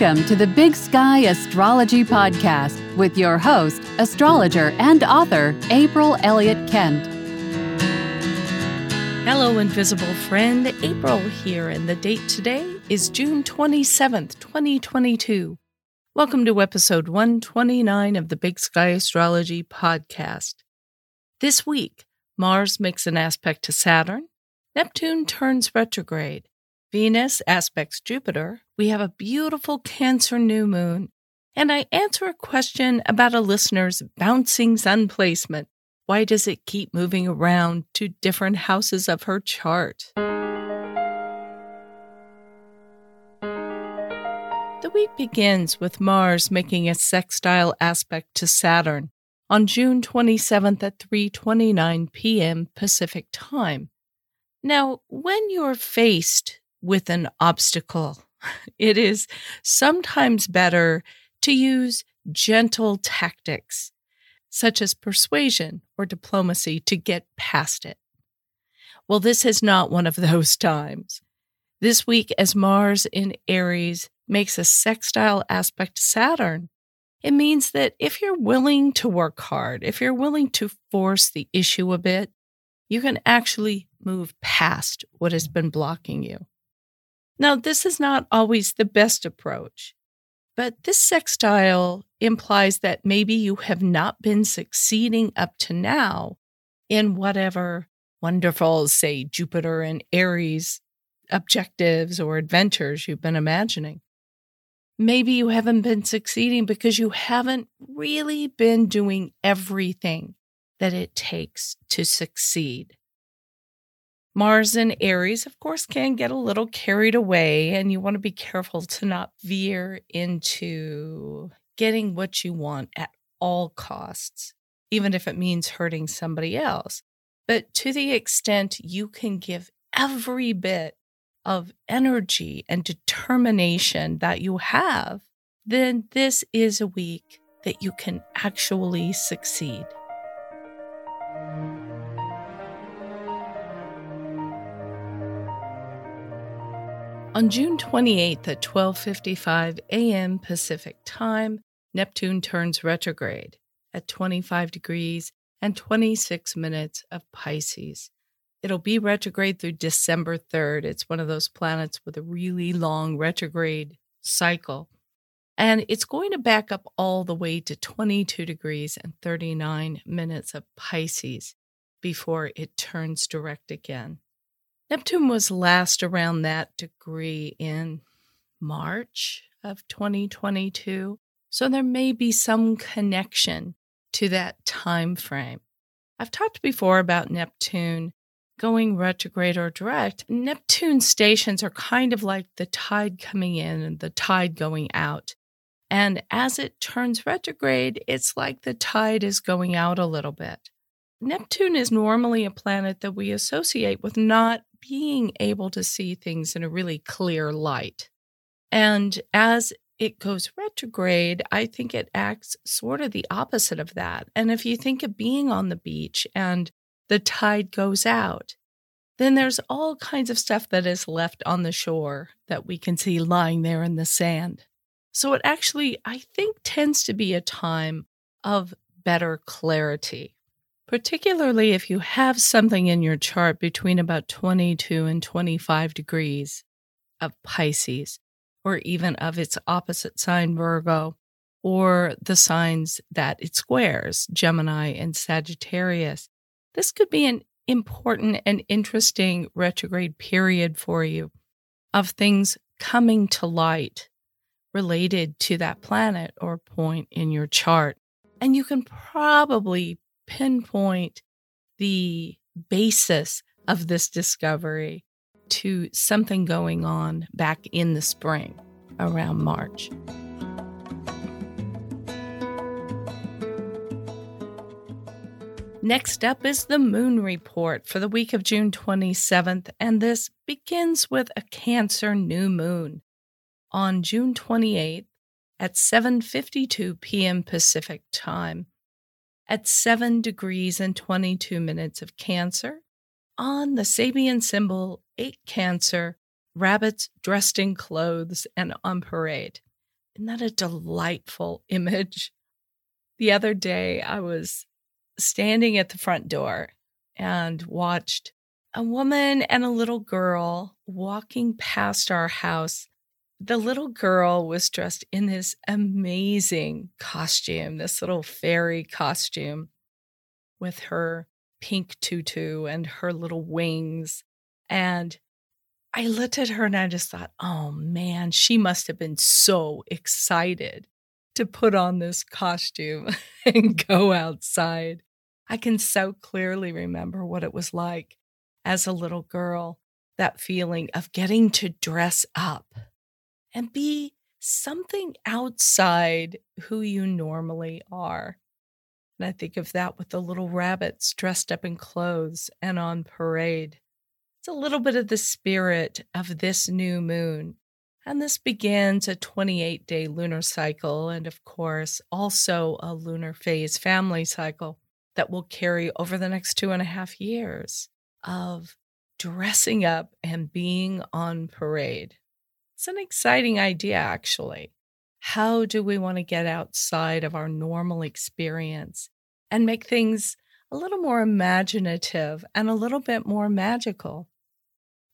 Welcome to the Big Sky Astrology Podcast with your host, astrologer, and author, April Elliott Kent. Hello, invisible friend. April here, and the date today is June 27th, 2022. Welcome to episode 129 of the Big Sky Astrology Podcast. This week, Mars makes an aspect to Saturn, Neptune turns retrograde, Venus aspects Jupiter, we have a beautiful Cancer new moon, and I answer a question about a listener's bouncing sun placement. Why does it keep moving around to different houses of her chart? The week begins with Mars making a sextile aspect to Saturn on June 27th at 3:29 p.m. Pacific Time. Now, when you're faced with an obstacle. It is sometimes better to use gentle tactics, such as persuasion or diplomacy, to get past it. Well, this is not one of those times. This week, as Mars in Aries makes a sextile aspect to Saturn, it means that if you're willing to work hard, if you're willing to force the issue a bit, you can actually move past what has been blocking you. Now, this is not always the best approach, but this sextile implies that maybe you have not been succeeding up to now in whatever wonderful, say, Jupiter and Aries objectives or adventures you've been imagining. Maybe you haven't been succeeding because you haven't really been doing everything that it takes to succeed. Mars and Aries, of course, can get a little carried away, and you want to be careful to not veer into getting what you want at all costs, even if it means hurting somebody else. But to the extent you can give every bit of energy and determination that you have, then this is a week that you can actually succeed. On June 28th at 12:55 a.m. Pacific Time, Neptune turns retrograde at 25 degrees and 26 minutes of Pisces. It'll be retrograde through December 3rd. It's one of those planets with a really long retrograde cycle. And it's going to back up all the way to 22 degrees and 39 minutes of Pisces before it turns direct again. Neptune was last around that degree in March of 2022. So there may be some connection to that time frame. I've talked before about Neptune going retrograde or direct. Neptune stations are kind of like the tide coming in and the tide going out. And as it turns retrograde, it's like the tide is going out a little bit. Neptune is normally a planet that we associate with not being able to see things in a really clear light. And as it goes retrograde, I think it acts sort of the opposite of that. And if you think of being on the beach and the tide goes out, then there's all kinds of stuff that is left on the shore that we can see lying there in the sand. So it actually, I think, tends to be a time of better clarity particularly if you have something in your chart between about 22 and 25 degrees of Pisces, or even of its opposite sign, Virgo, or the signs that it squares, Gemini and Sagittarius. This could be an important and interesting retrograde period for you of things coming to light related to that planet or point in your chart. And you can probably pinpoint the basis of this discovery to something going on back in the spring around March. Next up is the moon report for the week of June 27th, and this begins with a Cancer new moon on June 28th at 7:52 p.m. Pacific time at 7 degrees and 22 minutes of Cancer. On the Sabian symbol 8 Cancer, rabbits dressed in clothes and on parade. Isn't that a delightful image? The other day, I was standing at the front door and watched a woman and a little girl walking past our house. The little girl was dressed in this amazing costume, this little fairy costume with her pink tutu and her little wings. And I looked at her and I just thought, oh man, she must have been so excited to put on this costume and go outside. I can so clearly remember what it was like as a little girl that feeling of getting to dress up and be something outside who you normally are. And I think of that with the little rabbits dressed up in clothes and on parade. It's a little bit of the spirit of this new moon. And this begins a 28 day lunar cycle, and of course, also a lunar phase family cycle that will carry over the next two and a half years of dressing up and being on parade. It's an exciting idea, actually. How do we want to get outside of our normal experience and make things a little more imaginative and a little bit more magical?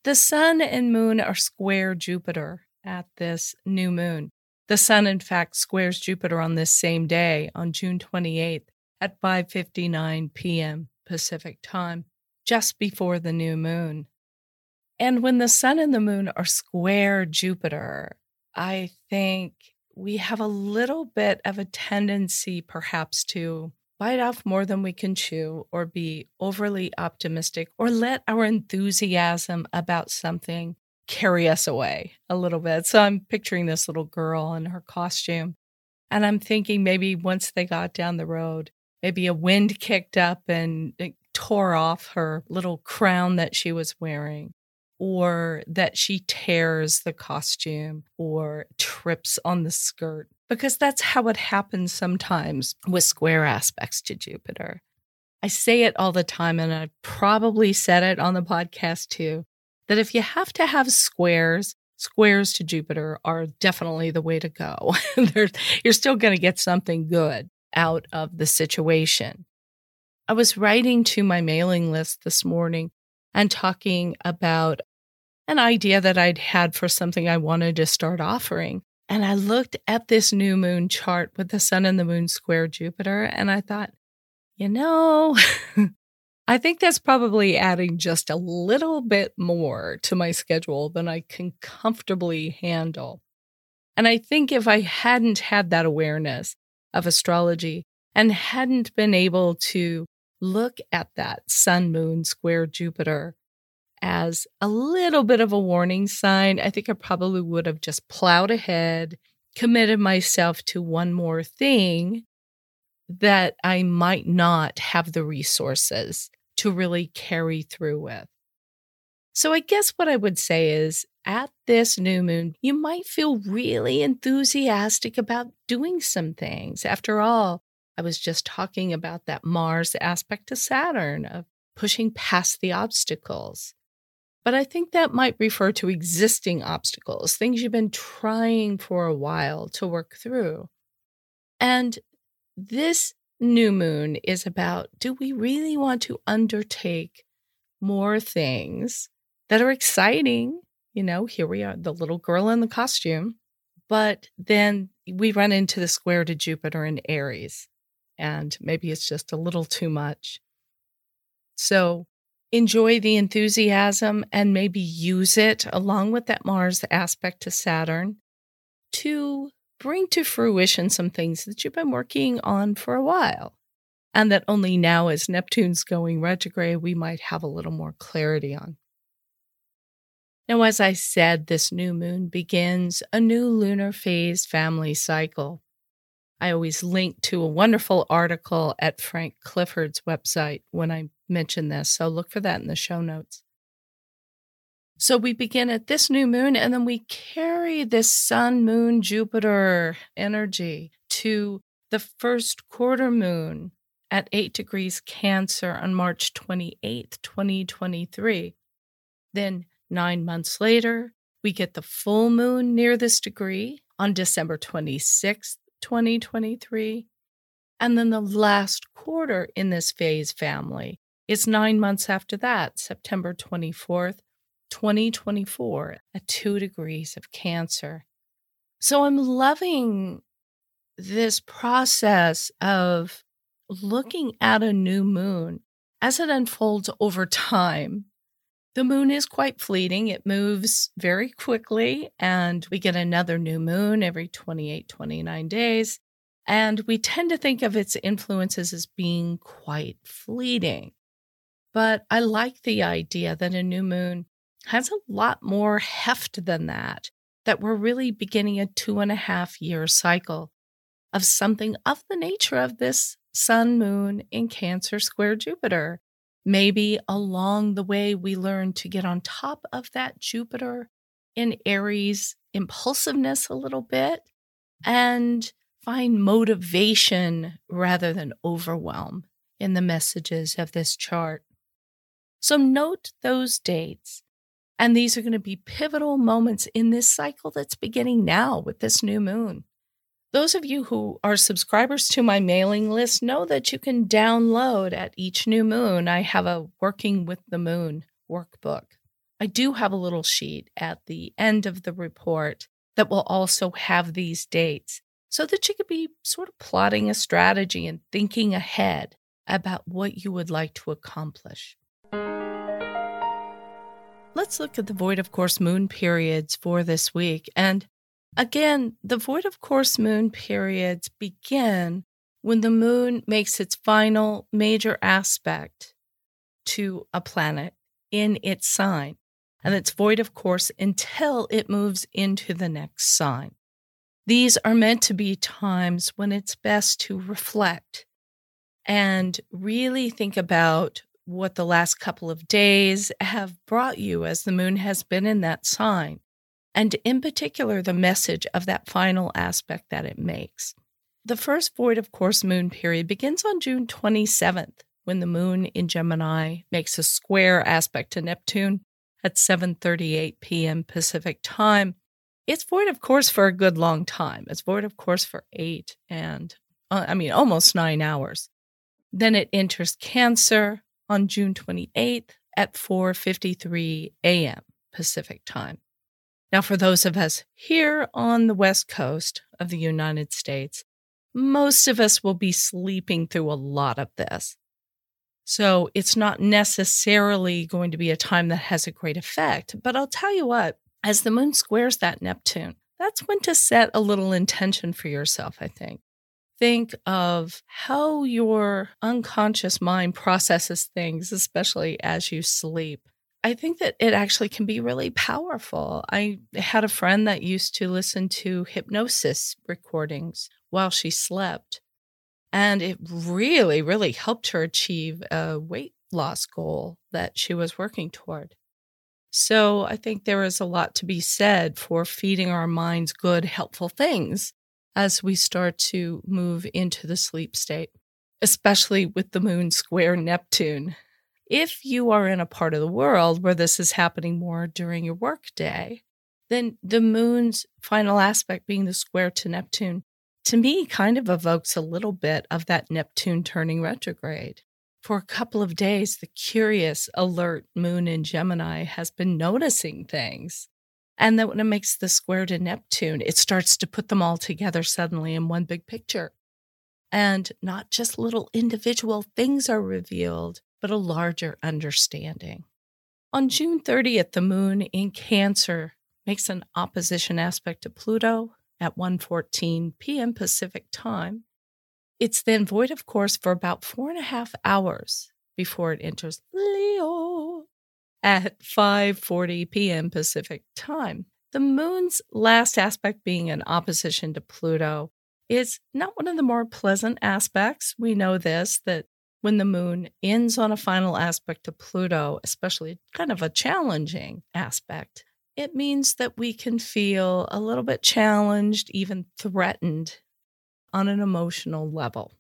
The sun and moon are square Jupiter at this new moon. The sun, in fact, squares Jupiter on this same day, on June 28th at 5:59 p.m. Pacific time just before the new moon. And when the sun and the moon are square Jupiter, I think we have a little bit of a tendency perhaps to bite off more than we can chew or be overly optimistic or let our enthusiasm about something carry us away a little bit. So I'm picturing this little girl in her costume. And I'm thinking maybe once they got down the road, maybe a wind kicked up and it tore off her little crown that she was wearing, or that she tears the costume or trips on the skirt, because that's how it happens sometimes with square aspects to Jupiter. I say it all the time, and I probably said it on the podcast too that if you have to have squares, squares to Jupiter are definitely the way to go. you're still going to get something good out of the situation. I was writing to my mailing list this morning and talking about an idea that I'd had for something I wanted to start offering. And I looked at this new moon chart with the sun and the moon square Jupiter, and I thought, you know, I think that's probably adding just a little bit more to my schedule than I can comfortably handle. And I think if I hadn't had that awareness of astrology and hadn't been able to look at that sun, moon, square Jupiter as a little bit of a warning sign. I think I probably would have just plowed ahead, committed myself to one more thing that I might not have the resources to really carry through with. So, I guess what I would say is at this new moon, you might feel really enthusiastic about doing some things. After all, I was just talking about that Mars aspect to Saturn of pushing past the obstacles. But I think that might refer to existing obstacles, things you've been trying for a while to work through. And this new moon is about do we really want to undertake more things that are exciting? You know, here we are, the little girl in the costume. But then we run into the square to Jupiter in Aries and maybe it's just a little too much. So enjoy the enthusiasm and maybe use it along with that Mars aspect to Saturn to bring to fruition some things that you've been working on for a while. And that only now, as Neptune's going retrograde, we might have a little more clarity on. Now, as I said, this new moon begins a new lunar phase family cycle. I always link to a wonderful article at Frank Clifford's website when I mention this. So look for that in the show notes. So we begin at this new moon and then we carry this sun, moon, Jupiter energy to the first quarter moon at 8 degrees Cancer on March 28th, 2023. Then, nine months later, we get the full moon near this degree on December 26th, 2023. And then the last quarter in this phase family is nine months after that, September 24th, 2024, at two degrees of Cancer. So I'm loving this process of looking at a new moon as it unfolds over time. The moon is quite fleeting. It moves very quickly, and we get another new moon every 28, 29 days. And we tend to think of its influences as being quite fleeting. But I like the idea that a new moon has a lot more heft than that, that we're really beginning a two and a half year cycle of something of the nature of this sun moon in Cancer square Jupiter. Maybe along the way, we learn to get on top of that Jupiter in Aries impulsiveness a little bit and find motivation rather than overwhelm in the messages of this chart. So note those dates. And these are going to be pivotal moments in this cycle that's beginning now with this new moon. Those of you who are subscribers to my mailing list know that you can download at each new moon. I have a Working with the Moon workbook. I do have a little sheet at the end of the report that will also have these dates so that you could be sort of plotting a strategy and thinking ahead about what you would like to accomplish. Let's look at the void of course moon periods for this week. And again, the void of course moon periods begin when the moon makes its final major aspect to a planet in its sign. And it's void of course until it moves into the next sign. These are meant to be times when it's best to reflect and really think about what the last couple of days have brought you as the moon has been in that sign, and in particular, the message of that final aspect that it makes. The first void of course moon period begins on June 27th when the moon in Gemini makes a square aspect to Neptune at 7:38 p.m. Pacific time it's void of course for a good long time. It's void of course for eight and, uh, I mean, almost nine hours. Then it enters Cancer on June 28th at 4:53 a.m. Pacific time. Now, for those of us here on the West Coast of the United States, most of us will be sleeping through a lot of this. So it's not necessarily going to be a time that has a great effect. But I'll tell you what, as the moon squares that Neptune, that's when to set a little intention for yourself, I think. Think of how your unconscious mind processes things, especially as you sleep. I think that it actually can be really powerful. I had a friend that used to listen to hypnosis recordings while she slept, and it really, really helped her achieve a weight loss goal that she was working toward. So I think there is a lot to be said for feeding our minds good, helpful things as we start to move into the sleep state, especially with the moon square Neptune. If you are in a part of the world where this is happening more during your workday, then the moon's final aspect being the square to Neptune, to me, kind of evokes a little bit of that Neptune turning retrograde for a couple of days, the curious, alert moon in Gemini has been noticing things. And then when it makes the square to Neptune, it starts to put them all together suddenly in one big picture. And not just little individual things are revealed, but a larger understanding. On June 30th, the moon in Cancer makes an opposition aspect to Pluto at 1:14 p.m. Pacific time it's then void of course for about four and a half hours before it enters Leo at 5:40 p.m. Pacific time. The moon's last aspect being an opposition to Pluto is not one of the more pleasant aspects. We know this that when the moon ends on a final aspect to Pluto, especially kind of a challenging aspect, it means that we can feel a little bit challenged, even threatened on an emotional level.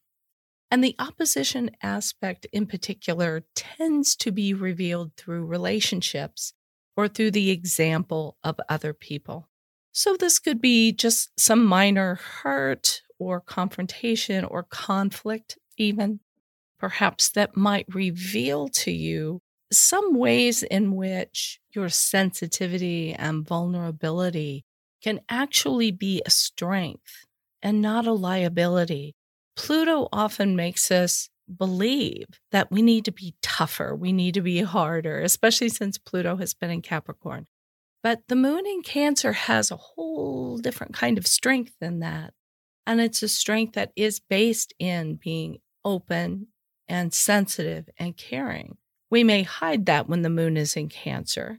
And the opposition aspect in particular tends to be revealed through relationships or through the example of other people. So, this could be just some minor hurt or confrontation or conflict, even perhaps that might reveal to you some ways in which your sensitivity and vulnerability can actually be a strength and not a liability. Pluto often makes us believe that we need to be tougher, we need to be harder, especially since Pluto has been in Capricorn. But the moon in Cancer has a whole different kind of strength than that. And it's a strength that is based in being open and sensitive and caring. We may hide that when the moon is in Cancer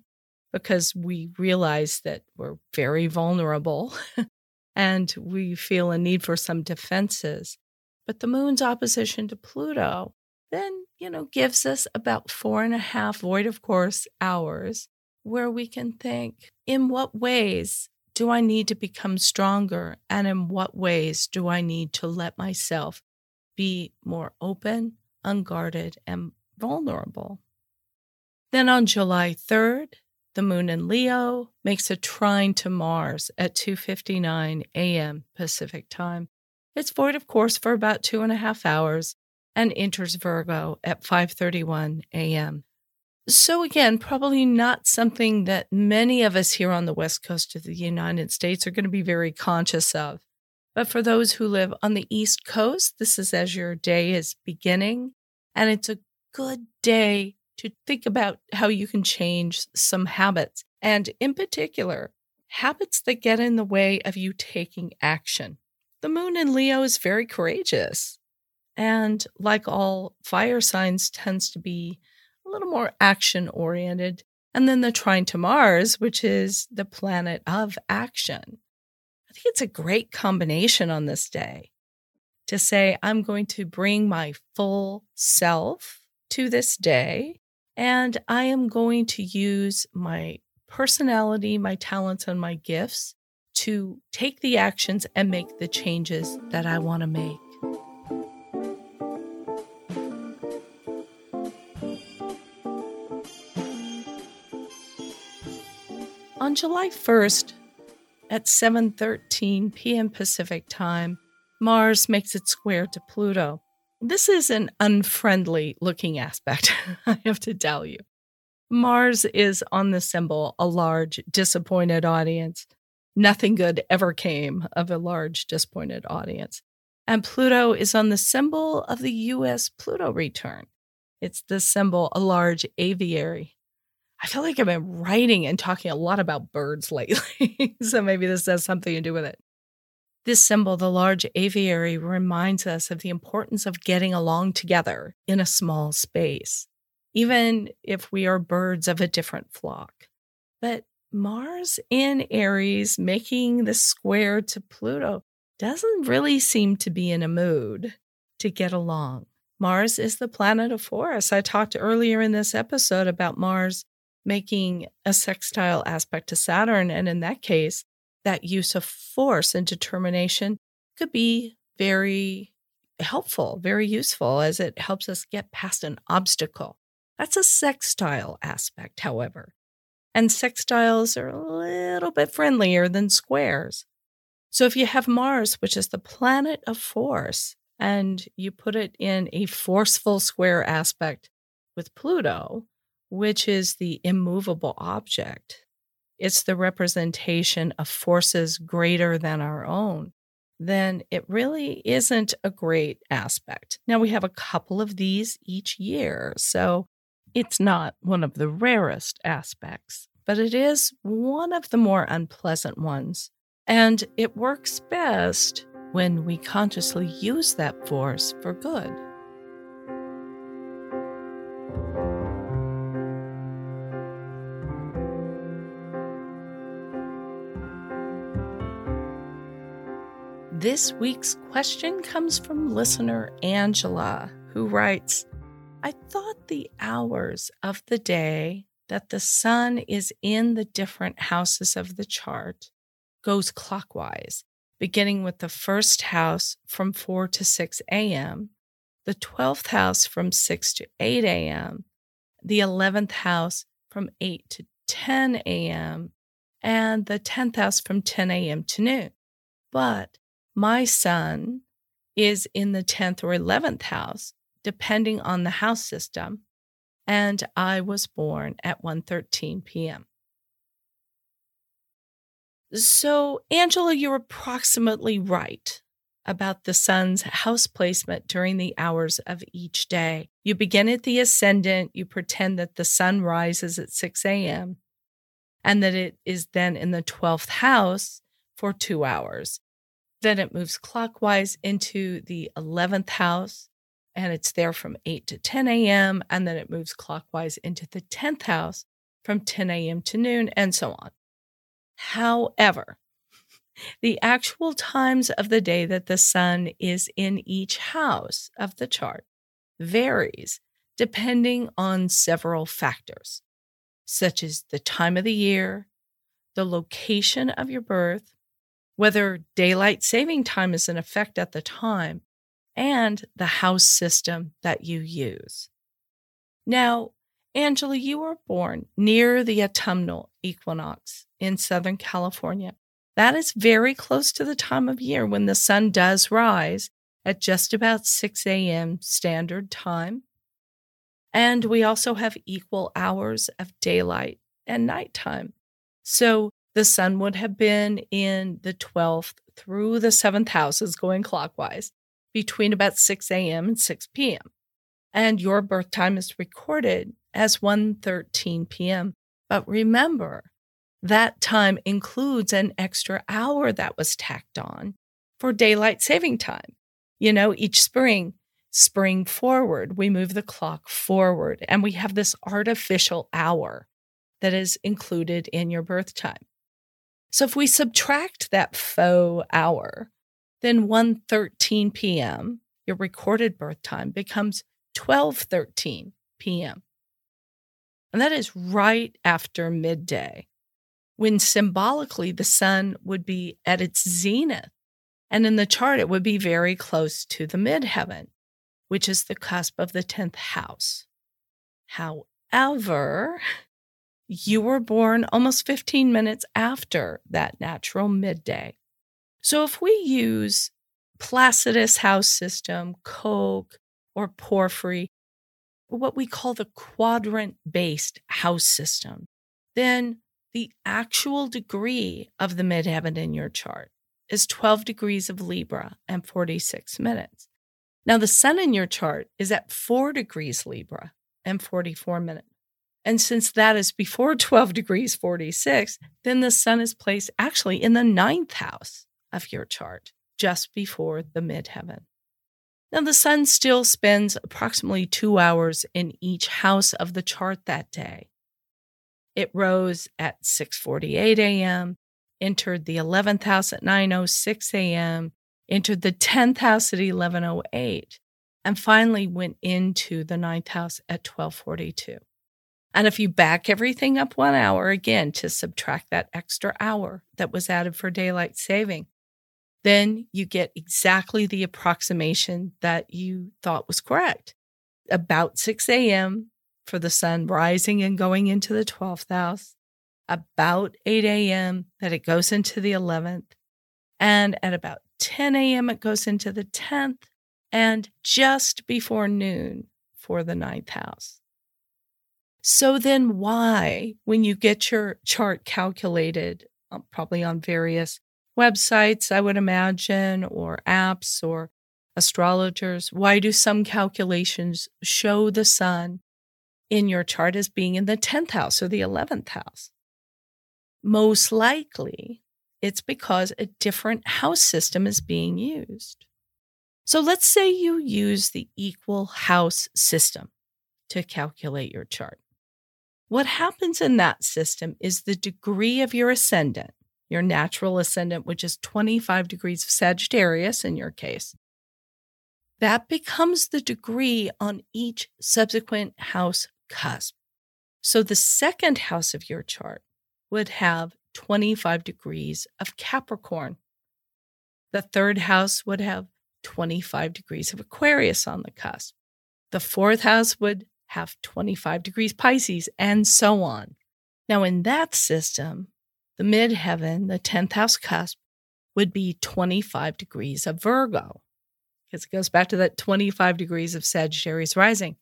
because we realize that we're very vulnerable and we feel a need for some defenses. But the moon's opposition to Pluto then, you know, gives us about four and a half void of course hours where we can think in what ways do I need to become stronger? And in what ways do I need to let myself be more open, unguarded, and vulnerable? Then on July 3rd, the moon in Leo makes a trine to Mars at 2:59 a.m. Pacific time. It's void, of course, for about two and a half hours and enters Virgo at 5:31 a.m. So, again, probably not something that many of us here on the West Coast of the United States are going to be very conscious of. But for those who live on the East Coast, this is as your day is beginning. And it's a good day to think about how you can change some habits. And in particular, habits that get in the way of you taking action. The moon in Leo is very courageous. And like all fire signs, tends to be a little more action oriented. And then the trine to Mars, which is the planet of action. I think it's a great combination on this day to say, I'm going to bring my full self to this day, and I am going to use my personality, my talents, and my gifts to take the actions and make the changes that I want to make. On July 1st at 7:13 p.m. Pacific Time, Mars makes it square to Pluto. This is an unfriendly looking aspect, I have to tell you. Mars is on the symbol a large disappointed audience. Nothing good ever came of a large disappointed audience. And Pluto is on the symbol of the US Pluto return. It's the symbol a large aviary. I feel like I've been writing and talking a lot about birds lately. so maybe this has something to do with it. This symbol, the large aviary, reminds us of the importance of getting along together in a small space, even if we are birds of a different flock. But Mars in Aries making the square to Pluto doesn't really seem to be in a mood to get along. Mars is the planet of force. I talked earlier in this episode about Mars making a sextile aspect to Saturn. And in that case, that use of force and determination could be very helpful, very useful as it helps us get past an obstacle. That's a sextile aspect, however. And sextiles are a little bit friendlier than squares. So if you have Mars, which is the planet of force, and you put it in a forceful square aspect with Pluto, which is the immovable object. It's the representation of forces greater than our own. Then it really isn't a great aspect. Now, we have a couple of these each year, so it's not one of the rarest aspects, but it is one of the more unpleasant ones. And it works best when we consciously use that force for good. This week's question comes from listener Angela, who writes I thought the hours of the day that the sun is in the different houses of the chart goes clockwise, beginning with the first house from 4 to 6 a.m., the 12th house from 6 to 8 a.m., the 11th house from 8 to 10 a.m., and the 10th house from 10 a.m. to noon. But my sun is in the 10th or 11th house, depending on the house system, and I was born at 1:13 p.m. So, Angela, you're approximately right about the sun's house placement during the hours of each day. You begin at the ascendant, you pretend that the sun rises at 6 a.m., and that it is then in the 12th house for two hours. Then it moves clockwise into the 11th house, and it's there from 8 to 10 a.m., and then it moves clockwise into the 10th house from 10 a.m. to noon, and so on. However, the actual times of the day that the sun is in each house of the chart varies depending on several factors, such as the time of the year, the location of your birth, whether daylight saving time is in effect at the time, and the house system that you use. Now, Angela, you were born near the autumnal equinox in Southern California. That is very close to the time of year when the sun does rise at just about 6 a.m. standard time. And we also have equal hours of daylight and nighttime. So the sun would have been in the 12th through the seventh houses going clockwise between about 6 a.m. and 6 p.m. And your birth time is recorded as 1:13 p.m. But remember, that time includes an extra hour that was tacked on for daylight saving time. You know, each spring, spring forward, we move the clock forward and we have this artificial hour that is included in your birth time. So if we subtract that faux hour, then 1:13 p.m., your recorded birth time becomes 12:13 p.m. And that is right after midday when symbolically the sun would be at its zenith. And in the chart, it would be very close to the midheaven, which is the cusp of the 10th house. However, you were born almost 15 minutes after that natural midday. So if we use Placidus house system, Koch, or Porphyry, what we call the quadrant based house system, then the actual degree of the midheaven in your chart is 12 degrees of Libra and 46 minutes. Now, the sun in your chart is at 4 degrees Libra and 44 minutes. And since that is before 12 degrees 46, then the sun is placed actually in the ninth house of your chart, just before the midheaven. Now, the sun still spends approximately two hours in each house of the chart that day. It rose at 6:48 a.m., entered the 11th house at 9:06 a.m., entered the 10th house at 11:08, and finally went into the 9th house at 12:42. And if you back everything up 1 hour again to subtract that extra hour that was added for daylight saving, then you get exactly the approximation that you thought was correct. About 6 a.m., for the sun rising and going into the 12th house, about 8 a.m., that it goes into the 11th, and at about 10 a.m., it goes into the 10th, and just before noon for the ninth house. So then, why, when you get your chart calculated, um, probably on various websites, I would imagine, or apps or astrologers, why do some calculations show the sun in your chart as being in the 10th house or the 11th house. Most likely, it's because a different house system is being used. So let's say you use the equal house system to calculate your chart. What happens in that system is the degree of your ascendant, your natural ascendant, which is 25 degrees of Sagittarius in your case, that becomes the degree on each subsequent house cusp. So the second house of your chart would have 25 degrees of Capricorn. The third house would have 25 degrees of Aquarius on the cusp. The fourth house would have 25 degrees Pisces, and so on. Now, in that system, the midheaven, the 10th house cusp, would be 25 degrees of Virgo, because it goes back to that 25 degrees of Sagittarius rising.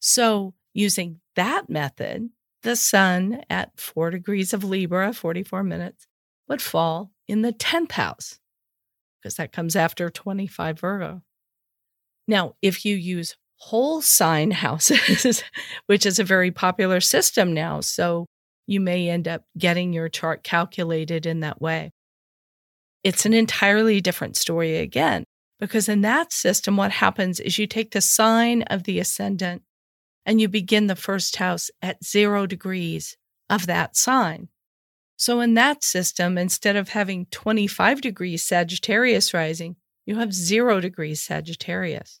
So, using that method, the sun at 4 degrees of Libra, 44 minutes, would fall in the 10th house, because that comes after 25 Virgo. Now, if you use whole sign houses, which is a very popular system now, so you may end up getting your chart calculated in that way. It's an entirely different story again, because in that system, what happens is you take the sign of the ascendant and you begin the first house at zero degrees of that sign. So in that system, instead of having 25 degrees Sagittarius rising, you have zero degrees Sagittarius.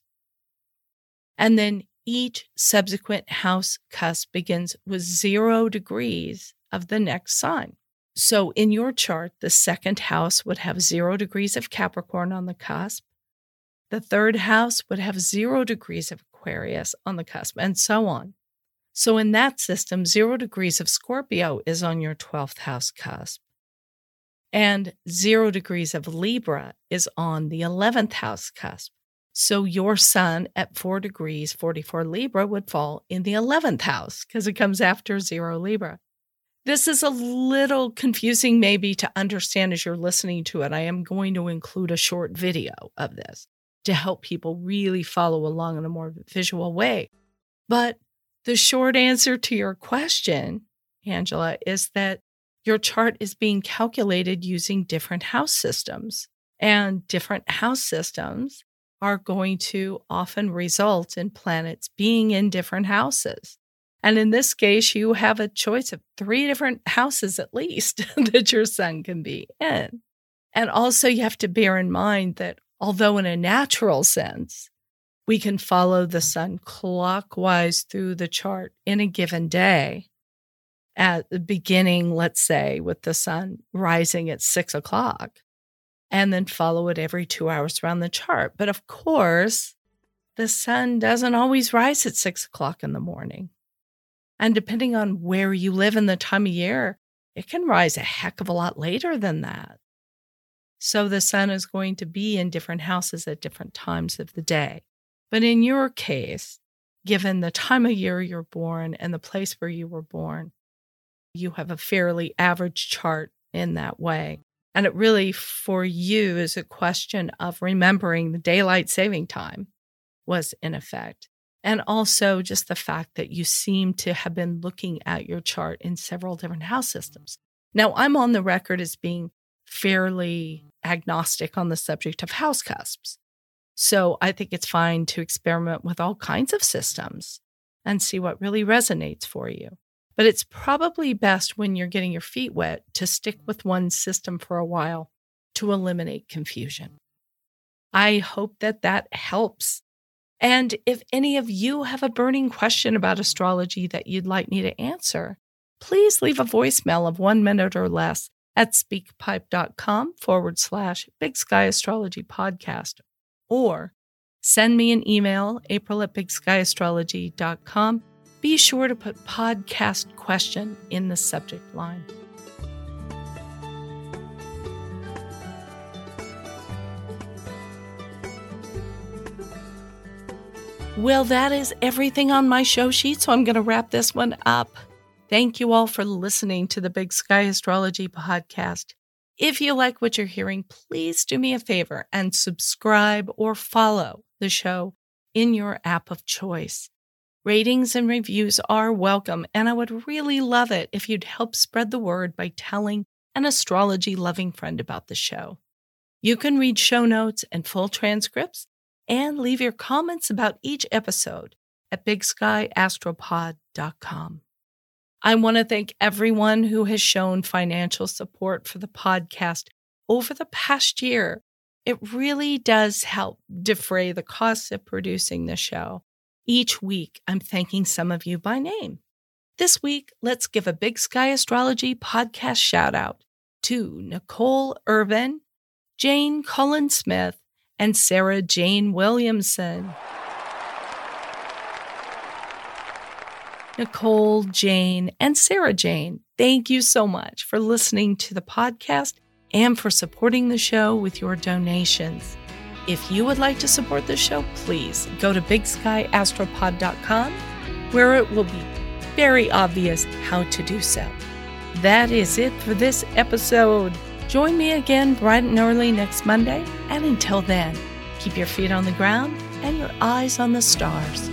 And then each subsequent house cusp begins with zero degrees of the next sign. So in your chart, the second house would have zero degrees of Capricorn on the cusp. The third house would have zero degrees of Aquarius on the cusp, and so on. So in that system, zero degrees of Scorpio is on your 12th house cusp. And zero degrees of Libra is on the 11th house cusp. So your sun at four degrees, 44 Libra would fall in the 11th house because it comes after zero Libra. This is a little confusing, maybe, to understand as you're listening to it. I am going to include a short video of this to help people really follow along in a more visual way. But the short answer to your question, Angela, is that your chart is being calculated using different house systems. And different house systems are going to often result in planets being in different houses. And in this case, you have a choice of three different houses at least that your sun can be in. And also, you have to bear in mind that although in a natural sense, we can follow the sun clockwise through the chart in a given day, at the beginning, let's say, with the sun rising at six o'clock, and then follow it every two hours around the chart. But of course, the sun doesn't always rise at six o'clock in the morning. And depending on where you live in the time of year, it can rise a heck of a lot later than that. So the sun is going to be in different houses at different times of the day. But in your case, given the time of year you're born and the place where you were born, you have a fairly average chart in that way. And it really, for you, is a question of remembering the daylight saving time was in effect. And also just the fact that you seem to have been looking at your chart in several different house systems. Now, I'm on the record as being fairly agnostic on the subject of house cusps. So I think it's fine to experiment with all kinds of systems and see what really resonates for you. But it's probably best when you're getting your feet wet to stick with one system for a while to eliminate confusion. I hope that that helps and if any of you have a burning question about astrology that you'd like me to answer, please leave a voicemail of one minute or less at speakpipe.com forward slash Big Sky Astrology Podcast or send me an email, april at bigskyAstrology.com. Be sure to put podcast question in the subject line. Well, that is everything on my show sheet, so I'm going to wrap this one up. Thank you all for listening to the Big Sky Astrology podcast. If you like what you're hearing, please do me a favor and subscribe or follow the show in your app of choice. Ratings and reviews are welcome, and I would really love it if you'd help spread the word by telling an astrology loving friend about the show. You can read show notes and full transcripts and leave your comments about each episode at bigskyastropod.com. I want to thank everyone who has shown financial support for the podcast over the past year. It really does help defray the costs of producing the show. Each week, I'm thanking some of you by name. This week, let's give a Big Sky Astrology podcast shout out to Nicole Irvin, Jane Cullen Smith, and Sarah Jane Williamson. Nicole, Jane, and Sarah Jane, Thank you so much for listening to the podcast and for supporting the show with your donations. If you would like to support the show, please go to bigskyastropod.com where it will be very obvious how to do so. That is it for this episode. Join me again bright and early next Monday, and until then, keep your feet on the ground and your eyes on the stars.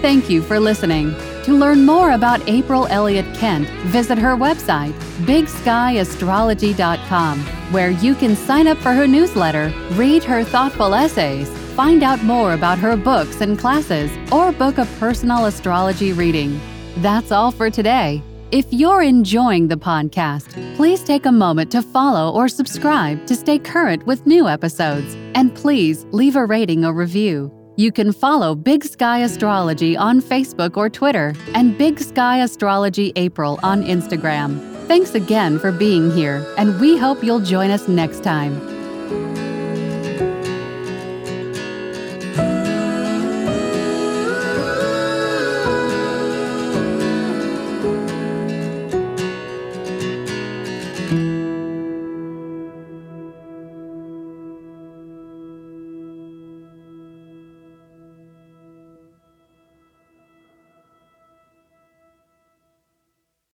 Thank you for listening. To learn more about April Elliott Kent, visit her website, bigskyAstrology.com, where you can sign up for her newsletter, read her thoughtful essays, find out more about her books and classes, or book a personal astrology reading. That's all for today. If you're enjoying the podcast, please take a moment to follow or subscribe to stay current with new episodes. And please leave a rating or review. You can follow Big Sky Astrology on Facebook or Twitter and Big Sky Astrology April on Instagram. Thanks again for being here, and we hope you'll join us next time.